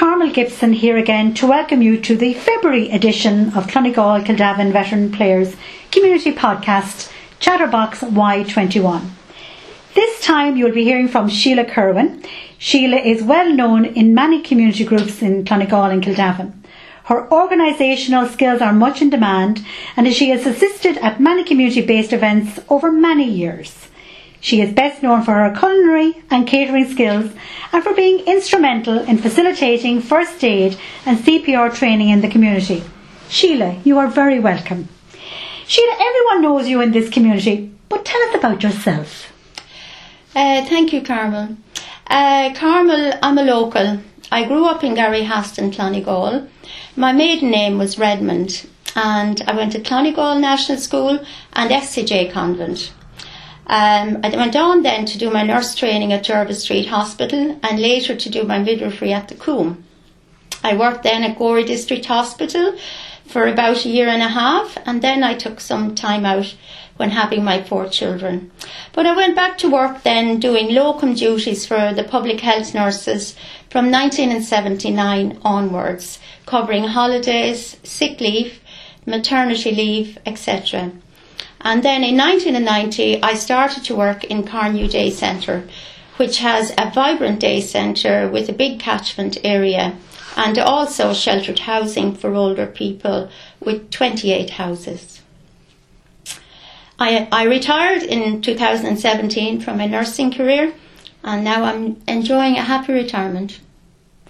Carmel Gibson here again to welcome you to the February edition of Clonegall Kildavin Veteran Players Community Podcast, Chatterbox Y21. This time you will be hearing from Sheila Kirwan. Sheila is well known in many community groups in Clonegall and. Her organisational skills are much in demand and she has assisted at many community based events over many years. She is best known for her culinary and catering skills and for being instrumental in facilitating first aid and CPR training in the community. Sheila, you are very welcome. Sheila, everyone knows you in this community, but tell us about yourself. Uh, thank you, Carmel. Uh, Carmel, I'm a local. I grew up in Gary Haston, Clonegall. My maiden name was Redmond, and I went to Clonegall National School and SCJ Convent. Um, I went on then to do my nurse training at Jervis Street Hospital and later to do my midwifery at the Coombe. I worked then at Gorey District Hospital for about a year and a half and then I took some time out when having my four children. But I went back to work then doing locum duties for the public health nurses from 1979 onwards, covering holidays, sick leave, maternity leave, etc. And then in 1990, I started to work in Carnew Day Centre, which has a vibrant day centre with a big catchment area and also sheltered housing for older people with 28 houses. I, I retired in 2017 from my nursing career and now I'm enjoying a happy retirement.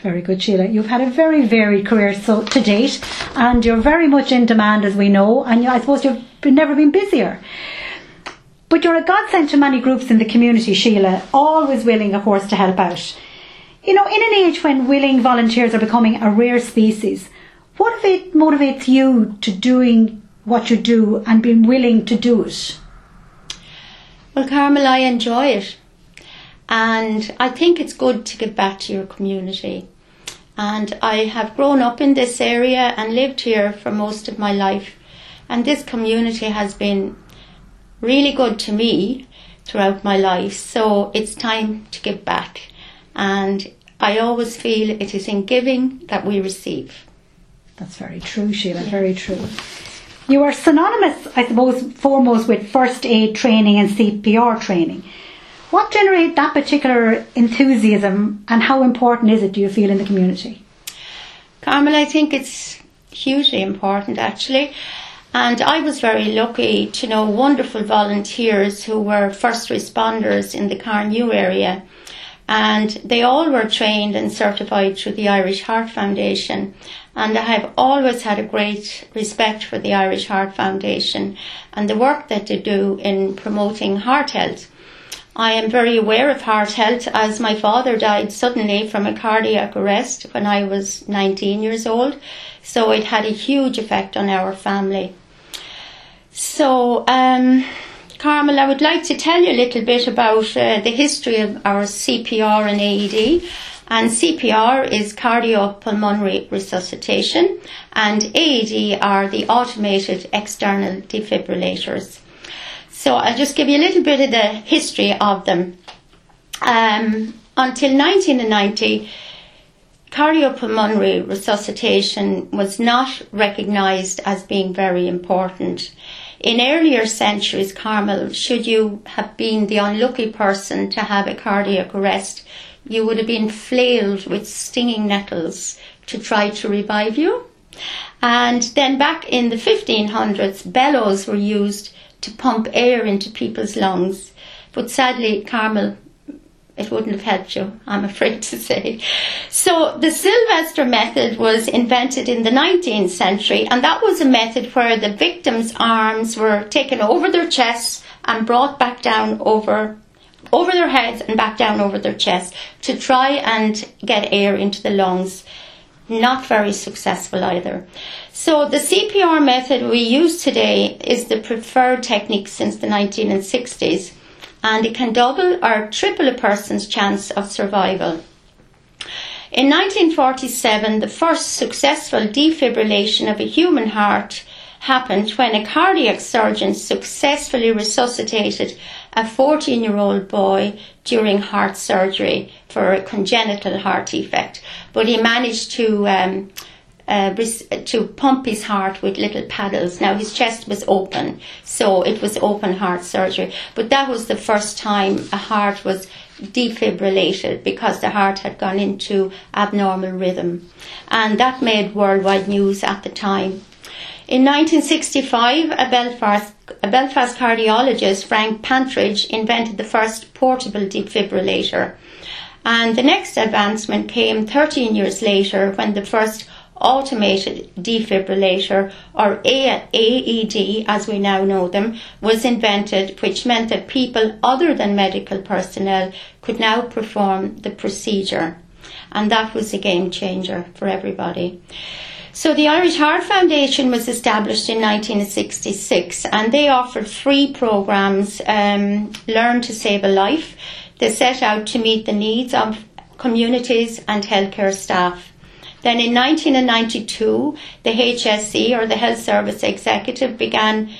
Very good, Sheila. You've had a very varied career so to date, and you're very much in demand, as we know. And I suppose you've never been busier. But you're a godsend to many groups in the community, Sheila. Always willing, of course, to help out. You know, in an age when willing volunteers are becoming a rare species, what if it motivates you to doing what you do and being willing to do it? Well, Carmel, I enjoy it. And I think it's good to give back to your community. And I have grown up in this area and lived here for most of my life. And this community has been really good to me throughout my life. So it's time to give back. And I always feel it is in giving that we receive. That's very true, Sheila, yeah. very true. You are synonymous, I suppose, foremost with first aid training and CPR training. What generated that particular enthusiasm and how important is it, do you feel, in the community? Carmel, I think it's hugely important actually. And I was very lucky to know wonderful volunteers who were first responders in the Carnew area. And they all were trained and certified through the Irish Heart Foundation. And I have always had a great respect for the Irish Heart Foundation and the work that they do in promoting heart health. I am very aware of heart health as my father died suddenly from a cardiac arrest when I was 19 years old. So it had a huge effect on our family. So, um, Carmel, I would like to tell you a little bit about uh, the history of our CPR and AED. And CPR is cardiopulmonary resuscitation, and AED are the automated external defibrillators. So I'll just give you a little bit of the history of them. Um, until 1990, cardiopulmonary resuscitation was not recognised as being very important. In earlier centuries, Carmel, should you have been the unlucky person to have a cardiac arrest, you would have been flailed with stinging nettles to try to revive you. And then back in the 1500s, bellows were used to pump air into people's lungs. But sadly, Carmel, it wouldn't have helped you, I'm afraid to say. So the Sylvester method was invented in the 19th century, and that was a method where the victim's arms were taken over their chests and brought back down over over their heads and back down over their chest to try and get air into the lungs not very successful either. So the CPR method we use today is the preferred technique since the 1960s and it can double or triple a person's chance of survival. In 1947, the first successful defibrillation of a human heart happened when a cardiac surgeon successfully resuscitated a 14 year old boy during heart surgery for a congenital heart defect. But he managed to um, uh, to pump his heart with little paddles. Now his chest was open, so it was open heart surgery. But that was the first time a heart was defibrillated because the heart had gone into abnormal rhythm. And that made worldwide news at the time. In 1965, a Belfast, a Belfast cardiologist, Frank Pantridge, invented the first portable defibrillator. And the next advancement came 13 years later when the first automated defibrillator, or AED as we now know them, was invented, which meant that people other than medical personnel could now perform the procedure. And that was a game changer for everybody. So the Irish Heart Foundation was established in 1966 and they offered three programs, um, Learn to Save a Life. They set out to meet the needs of communities and healthcare staff. Then in 1992, the HSE or the Health Service Executive began,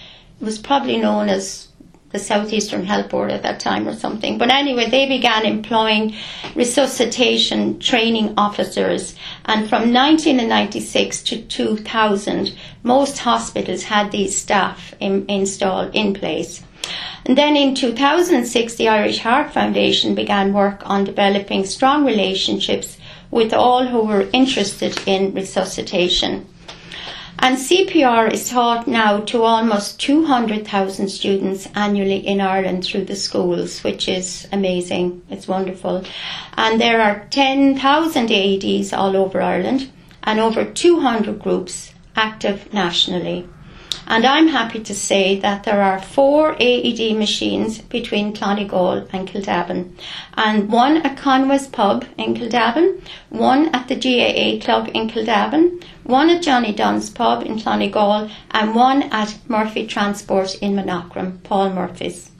was probably known as the Southeastern Health Board at that time or something. But anyway, they began employing resuscitation training officers. And from 1996 to 2000, most hospitals had these staff in, installed in place. And then in 2006, the Irish Heart Foundation began work on developing strong relationships with all who were interested in resuscitation. And CPR is taught now to almost 200,000 students annually in Ireland through the schools, which is amazing. It's wonderful. And there are 10,000 AEDs all over Ireland and over 200 groups active nationally. And I'm happy to say that there are four AED machines between Clonegall and Kildavin, and one at Conway's Pub in Kildavin, one at the GAA Club in Kildavin, one at Johnny Dunn's Pub in Clonegall, and one at Murphy Transport in Monaghan, Paul Murphy's.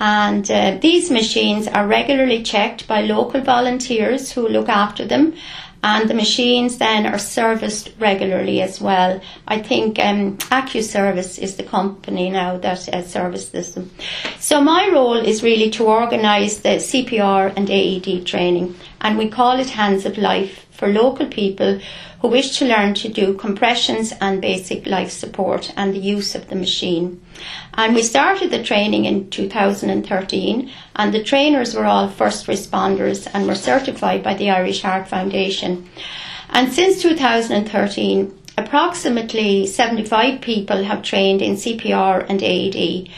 And uh, these machines are regularly checked by local volunteers who look after them and the machines then are serviced regularly as well. I think um, AccuService is the company now that uh, services them. So my role is really to organise the CPR and AED training, and we call it Hands of Life for local people who wish to learn to do compressions and basic life support and the use of the machine. And we started the training in 2013, and the trainers were all first responders and were certified by the Irish Heart Foundation. And since 2013, approximately 75 people have trained in CPR and AED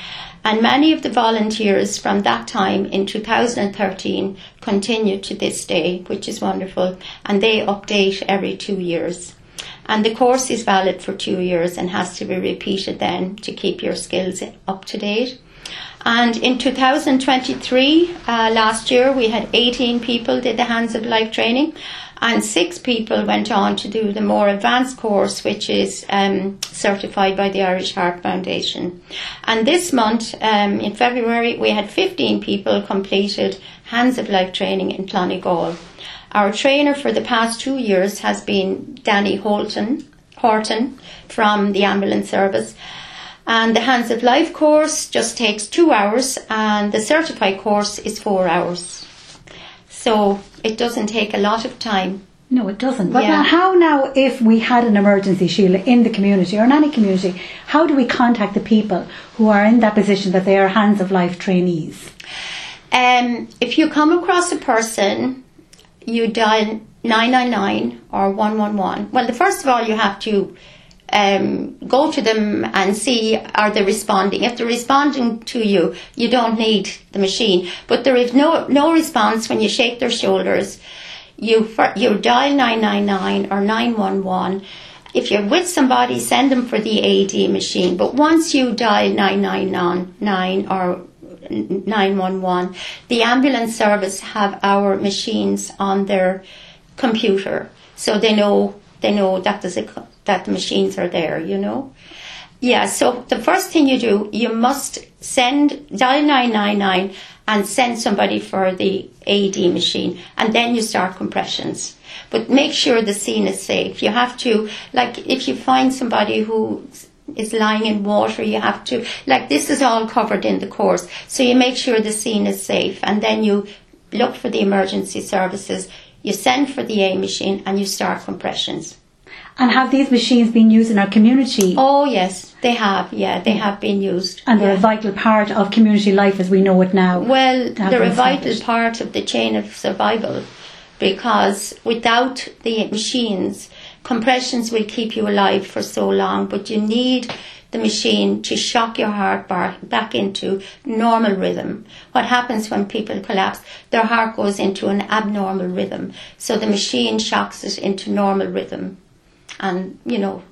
and many of the volunteers from that time in 2013 continue to this day, which is wonderful, and they update every two years. And the course is valid for two years and has to be repeated then to keep your skills up to date. And in 2023, uh, last year, we had 18 people did the Hands of Life training, and six people went on to do the more advanced course, which is um, certified by the Irish Heart Foundation. And this month, um, in February, we had 15 people completed Hands of Life training in Clonegall. Our trainer for the past two years has been Danny Holton, Horton from the ambulance service. And the Hands of Life course just takes two hours, and the certified course is four hours. So it doesn't take a lot of time. No, it doesn't. But yeah. now, how now, if we had an emergency, Sheila, in the community or in any community, how do we contact the people who are in that position that they are hands of life trainees? Um, if you come across a person, you dial 999 or 111. Well, the first of all, you have to um, go to them and see are they responding. If they're responding to you, you don't need the machine. But there is no no response when you shake their shoulders. You you dial nine nine nine or nine one one. If you're with somebody, send them for the AED machine. But once you dial nine nine nine or 911, the ambulance service have our machines on their computer, so they know they know that there's a that the machines are there, you know. Yeah, so the first thing you do, you must send dial 999 and send somebody for the AED machine, and then you start compressions. But make sure the scene is safe. You have to, like, if you find somebody who is lying in water, you have to, like this is all covered in the course. So you make sure the scene is safe and then you look for the emergency services, you send for the A machine and you start compressions. And have these machines been used in our community? Oh yes, they have. Yeah, they have been used. And they're yeah. a vital part of community life as we know it now. Well, they're a vital part of the chain of survival because without the machines, compressions will keep you alive for so long, but you need the machine to shock your heart back into normal rhythm. What happens when people collapse? Their heart goes into an abnormal rhythm. So the machine shocks it into normal rhythm. And, you know,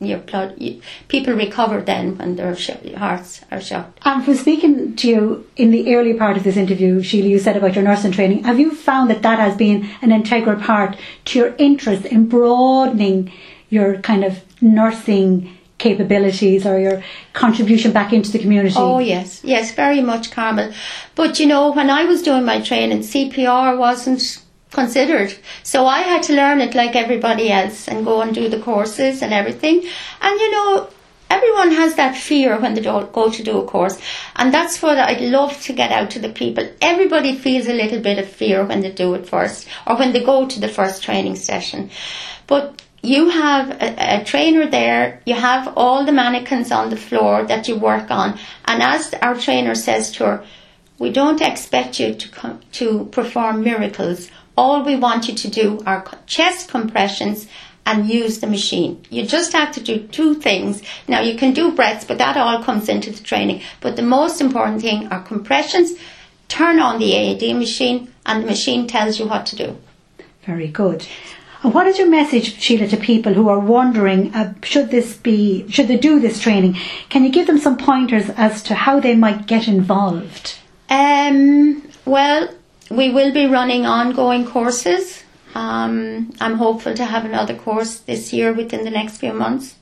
your blood, you, people recover then when their sh- hearts are shocked. And from speaking to you in the early part of this interview, Sheila, you said about your nursing training. Have you found that that has been an integral part to your interest in broadening your kind of nursing capabilities or your contribution back into the community? Oh yes, yes, very much, Carmel. But you know, when I was doing my training, CPR wasn't considered, so I had to learn it like everybody else and go and do the courses and everything. And you know, everyone has that fear when they go to do a course, and that's what I'd love to get out to the people. Everybody feels a little bit of fear when they do it first, or when they go to the first training session, but you have a, a, trainer there, you have all the mannequins on the floor that you work on, and as our trainer says to her, we don't expect you to com- to perform miracles. All we want you to do are chest compressions and use the machine. You just have to do two things. Now you can do breaths, but that all comes into the training. But the most important thing are compressions. Turn on the AED machine, and the machine tells you what to do. Very good. And what is your message, Sheila, to people who are wondering, uh, should this be, should they do this training? Can you give them some pointers as to how they might get involved? Um, well, we will be running ongoing courses. Um, I'm hopeful to have another course this year within the next few months.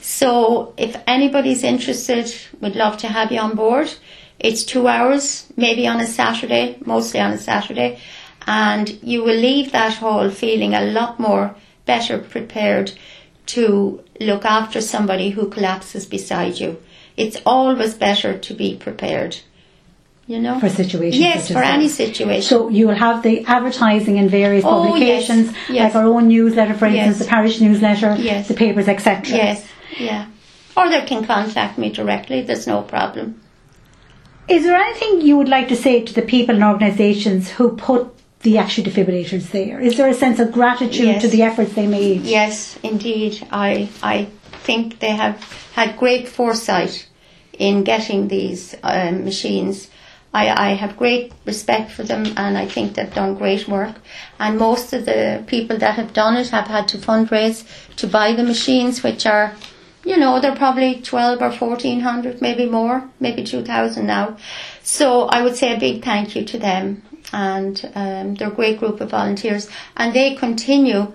So if anybody's interested, we'd love to have you on board. It's two hours, maybe on a Saturday, mostly on a Saturday, and you will leave that hall feeling a lot more better prepared to look after somebody who collapses beside you. It's always better to be prepared. You know? For situations Yes, for that. any situation. So you will have the advertising in various Oh, yes, publications, yes. like our own newsletter, for instance, Yes. the parish newsletter, Yes. the papers, etc. yes, yeah. Or they can contact me directly, there's no problem. Is there anything you would like to say to the people and organisations who put the actual defibrillators there? Is there a sense of gratitude Yes. to the efforts they made? Yes, indeed. I I think they have had great foresight in getting these um, machines. I, I have great respect for them and I think they've done great work. And most of the people that have done it have had to fundraise to buy the machines, which are, you know, they're probably 12 or 1400, maybe more, maybe 2000 now. So I would say a big thank you to them. And um, they're a great group of volunteers. And they continue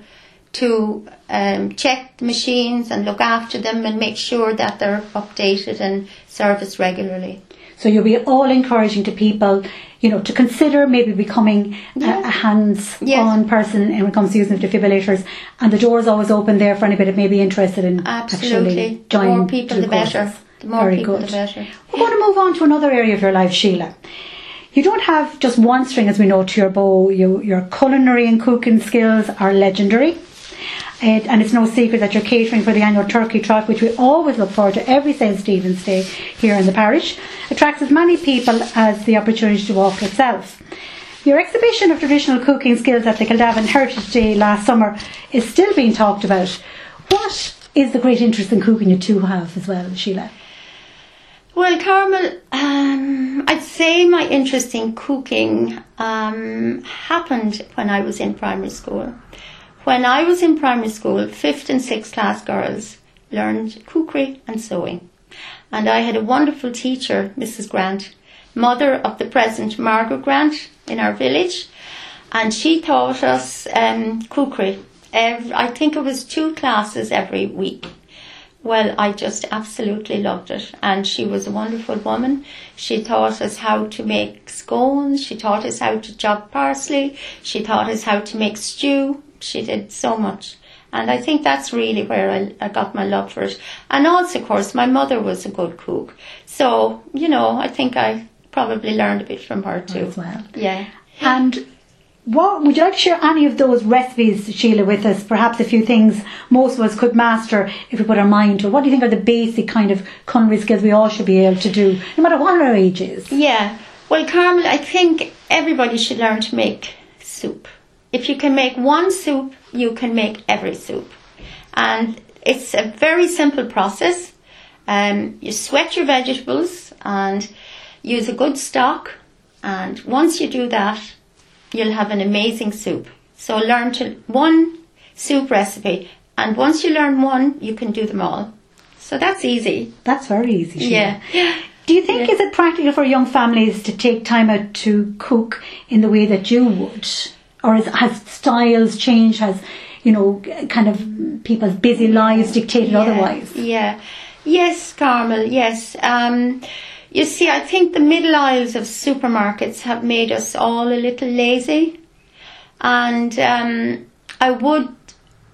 to um, check the machines and look after them and make sure that they're updated and serviced regularly. So you'll be all encouraging to people, you know, to consider maybe becoming Yeah. a, a hands-on Yes. person when it comes to using defibrillators. And the door is always open there for anybody that may be interested in Absolutely. actually The joining more people, to the better. The more Very people, good. the better. We're going to move on to another area of your life, Sheila. You don't have just one string, as we know, to your bow. You, your culinary and cooking skills are legendary. And it's no secret that you're catering for the annual turkey trot, which we always look forward to every St. Stephen's Day here in the parish. Attracts as many people as the opportunity to walk itself. Your exhibition of traditional cooking skills at the Kildavin Heritage Day last summer is still being talked about. What is the great interest in cooking you two have as well, Sheila? Well, Carmel, um, I'd say my interest in cooking um, happened when I was in primary school. When I was in primary school, fifth and sixth class girls learned cookery and sewing. And I had a wonderful teacher, Mrs. Grant, mother of the present Margaret Grant in our village. And she taught us um, cookery. Every, I think it was two classes every week. Well, I just absolutely loved it. And she was a wonderful woman. She taught us how to make scones. She taught us how to chop parsley. She taught us how to make stew. She did so much. And I think that's really where I, I got my love for it. And also, of course, my mother was a good cook. So, you know, I think I probably learned a bit from her too. as well. Yeah. And what would you like to share any of those recipes, Sheila, with us? Perhaps a few things most of us could master if we put our mind to it. What do you think are the basic kind of culinary skills we all should be able to do, no matter what our age is? Yeah. Well, Carmel, I think everybody should learn to make soup. If you can make one soup, you can make every soup. And it's a very simple process. Um, you sweat your vegetables and use a good stock. And once you do that, you'll have an amazing soup. So learn to one soup recipe. And once you learn one, you can do them all. So that's easy. That's very easy, Sheila. Yeah. Do you think Yeah. is it practical for young families to take time out to cook in the way that you would, or is, has styles changed? Has you know kind of people's busy lives dictated otherwise? Yeah. Yes, Carmel, yes. Um, you see, I think the middle aisles of supermarkets have made us all a little lazy. And um, I would,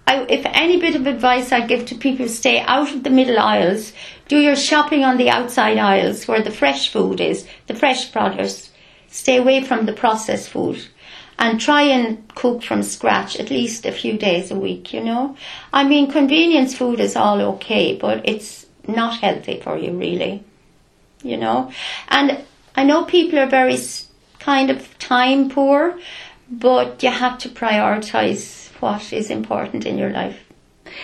I, if any bit of advice I'd give to people, stay out of the middle aisles. Do your shopping on the outside aisles where the fresh food is, the fresh produce. Stay away from the processed food and try and cook from scratch at least a few days a week, you know. I mean, convenience food is all okay, but it's not healthy for you, really, you know. And I know people are very kind of time poor, but you have to prioritize what is important in your life.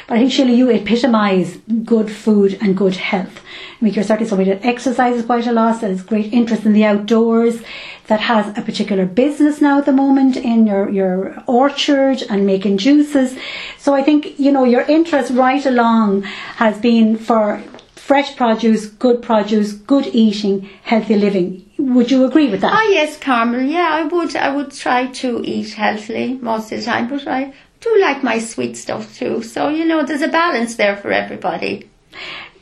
But I think Sheila, you epitomise good food and good health. I mean, you're certainly somebody that exercises quite a lot, has great interest in the outdoors, that has a particular business now at the moment in your, your orchard and making juices. So I think, you know, your interest right along has been for fresh produce, good produce, good eating, healthy living. Would you agree with that? Ah, yes, Carmel. Yeah, I would. I would try to eat healthily most of the time, but I do like my sweet stuff too. So you know, there's a balance there for everybody.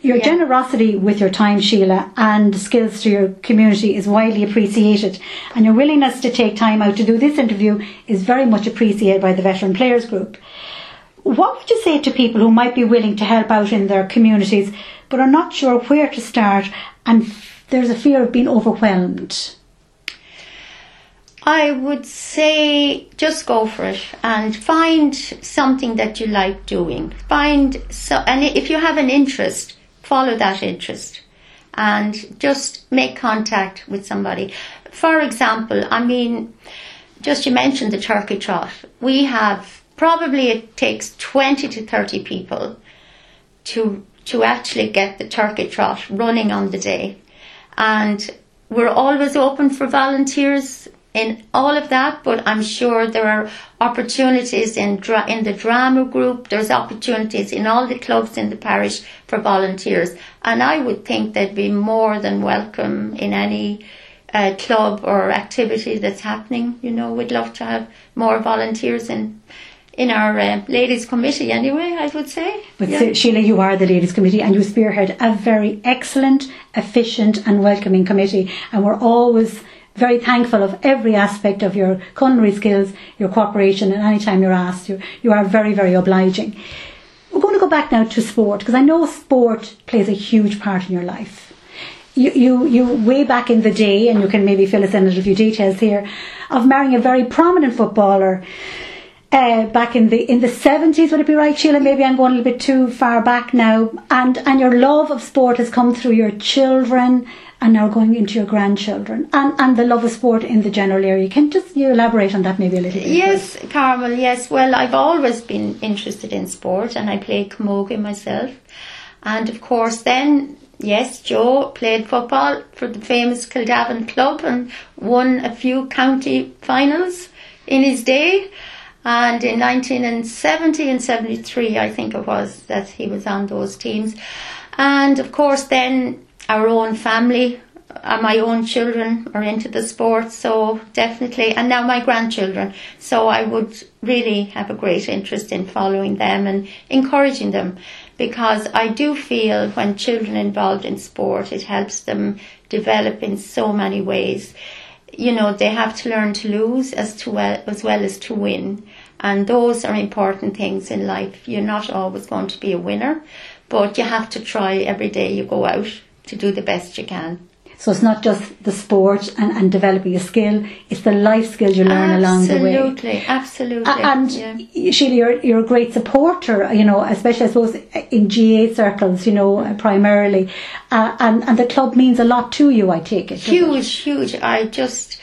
Your Yeah. generosity with your time, Sheila, and skills to your community is widely appreciated, and your willingness to take time out to do this interview is very much appreciated by the Veteran Players Group. What would you say to people who might be willing to help out in their communities but are not sure where to start and there's a fear of being overwhelmed? I would say just go for it and find something that you like doing. Find so, and if you have an interest, follow that interest and just make contact with somebody. For example, I mean, just you mentioned the turkey trot. We have probably it takes 20 to 30 people to to actually get the turkey trot running on the day. And we're always open for volunteers in all of that, but I'm sure there are opportunities in dra- in the drama group. There's opportunities in all the clubs in the parish for volunteers, and I would think they'd be more than welcome in any uh, club or activity that's happening. You know, we'd love to have more volunteers in in our uh, ladies committee. Anyway, I would say. But Yeah. Se- Sheila, you are the ladies committee and you spearhead a very excellent, efficient and welcoming committee and we're always very thankful of every aspect of your culinary skills, your cooperation and any time you're asked. You, you are very, very obliging. We're going to go back now to sport because I know sport plays a huge part in your life. You, you, you way back in the day, and you can maybe fill us in a few details here, of marrying a very prominent footballer uh, back in the in the seventies. Would it be right, Sheila? Maybe I'm going a little bit too far back now. And and your love of sport has come through your children, and now going into your grandchildren, and and the love of sport in the general area. Can just you elaborate on that maybe a little bit? Yes, Carmel, yes. Well, I've always been interested in sport and I played camogie myself. And of course, then, yes, Joe played football for the famous Kildavin club and won a few county finals in his day. And in 1970 and 73, I think it was, that he was on those teams. And of course, then our own family, uh, my own children are into the sport, so definitely, and now my grandchildren. So I would really have a great interest in following them and encouraging them because I do feel when children involved in sport, it helps them develop in so many ways. You know, they have to learn to lose as to well, as well as to win. And those are important things in life. You're not always going to be a winner, but you have to try every day you go out to do the best you can. So it's not just the sport and, and developing a skill, it's the life skills you learn along the way. Absolutely, absolutely. And yeah. Sheila, you're, you're a great supporter, you know, especially I suppose in GAA circles, you know, primarily. Uh, and, and the club means a lot to you, I take it. does it? Huge, huge. I just,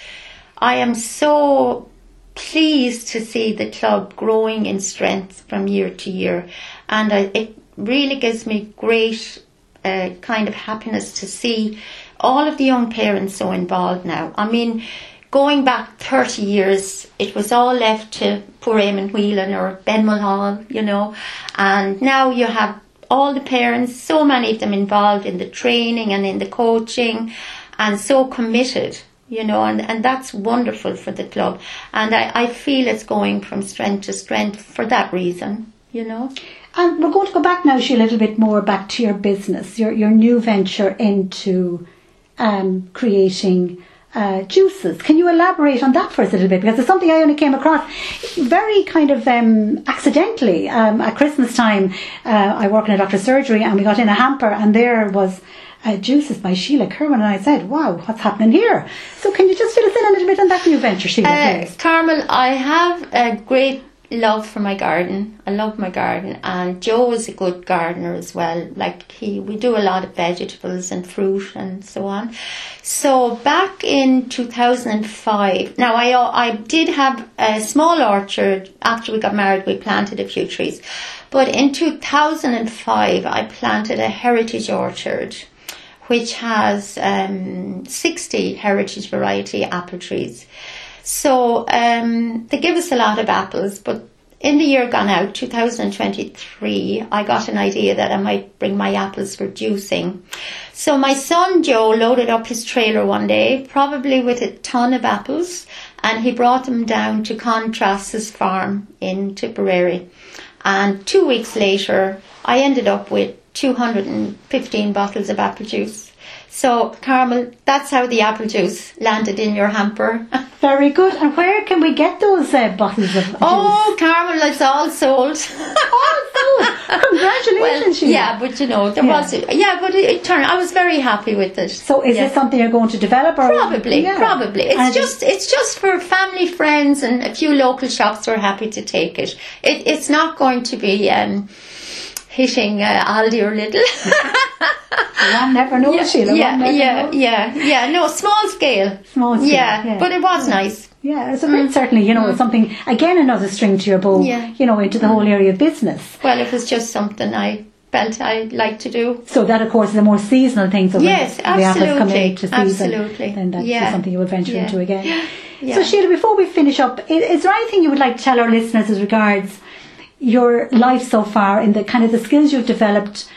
I am so pleased to see the club growing in strength from year to year. And I, it really gives me great uh, kind of happiness to see all of the young parents so involved now. I mean, going back 30 years, it was all left to poor Eamon Whelan or Ben Mulhall, you know, and now you have all the parents, so many of them involved in the training and in the coaching and so committed. You know, and, and that's wonderful for the club. And I, I feel it's going from strength to strength for that reason, you know. And we're going to go back now, Sheila, a little bit more back to your business, your, your new venture into um, creating uh, juices. Can you elaborate on that for us a little bit? Because it's something I only came across very kind of um, accidentally um, at Christmas time. Uh, I work in a doctor's surgery and we got in a hamper and there was uh, juices by Sheila Kirwan and I said, wow, what's happening here? So can you just fill us in a little bit on that new venture, Sheila, Uh? Carmel, I have a great love for my garden. I love my garden, and Joe is a good gardener as well. Like he, we do a lot of vegetables and fruit and so on. So back in 2005, now I I did have a small orchard. After we got married, we planted a few trees, but in 2005, I planted a heritage orchard which has um, 60 heritage variety apple trees. So um, they give us a lot of apples, but in the year gone out, 2023, I got an idea that I might bring my apples for juicing. So my son Joe loaded up his trailer one day, probably with a ton of apples, and he brought them down to Con Traas's farm in Tipperary. And two weeks later, I ended up with 215 bottles of apple juice. So, Carmel, that's how the apple juice landed in your hamper. Very good. And where can we get those uh, bottles of juice? oh, Carmel, it's all sold. Oh, Congratulations, well, yeah, but you know, there Yeah. was, yeah, but it, it turned, I was very happy with it. So is this something you're going to develop? Or? Probably, Yeah. probably. It's And just, it's just for family, friends, and a few local shops were happy to take it. it it's not going to be um, hitting uh, Aldi or Lidl. One never knows, yeah, Sheila. yeah, yeah, knows. yeah, yeah. No, small scale. Small scale, Yeah, yeah. but it was nice. Yeah, it's a bit certainly, you know, something, again, another string to your bow, Mm. Yeah. Mm. you know, into the whole area of business. Well, it was just something I felt I'd like to do. So that, of course, is a more seasonal thing. So Yes, come absolutely, into season, absolutely. then that's Yeah. something you would venture Yeah. into again. Yeah. So Sheila, before we finish up, i- is there anything you would like to tell our listeners as regards your life so far in the kind of the skills you've developed?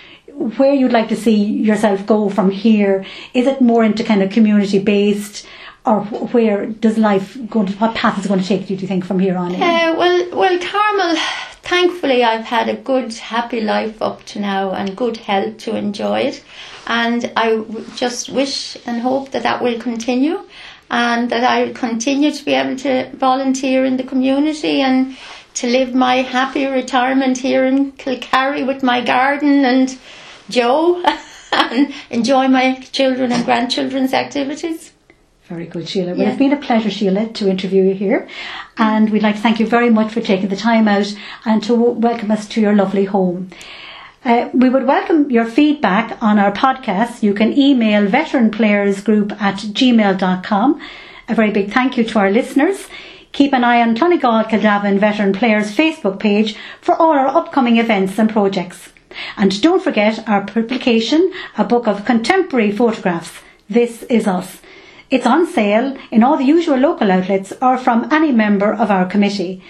Where you'd like to see yourself go from here? Is it more into kind of community based, or where does life go? To, what path is going to take you? Do you think from here on? in? Uh, well, well, Carmel. Thankfully, I've had a good, happy life up to now, and good health to enjoy it. And I w- just wish and hope that that will continue, and that I will continue to be able to volunteer in the community and to live my happy retirement here in Kilcarry with my garden and Joe, and enjoy my children and grandchildren's activities. Very good, Sheila. Well, Yeah. it's been a pleasure, Sheila, to interview you here. And we'd like to thank you very much for taking the time out and to welcome us to your lovely home. Uh, we would welcome your feedback on our podcast. You can email veteranplayersgroup at gmail.com. A very big thank you to our listeners. Keep an eye on Clonegall Kildavin Veteran Players Facebook page for all our upcoming events and projects. And don't forget our publication, a book of contemporary photographs. This is us. It's on sale in all the usual local outlets or from any member of our committee.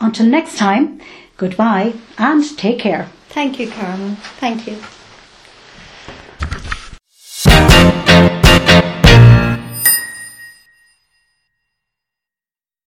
Until next time, goodbye and take care. Thank you, Carmel. Thank you.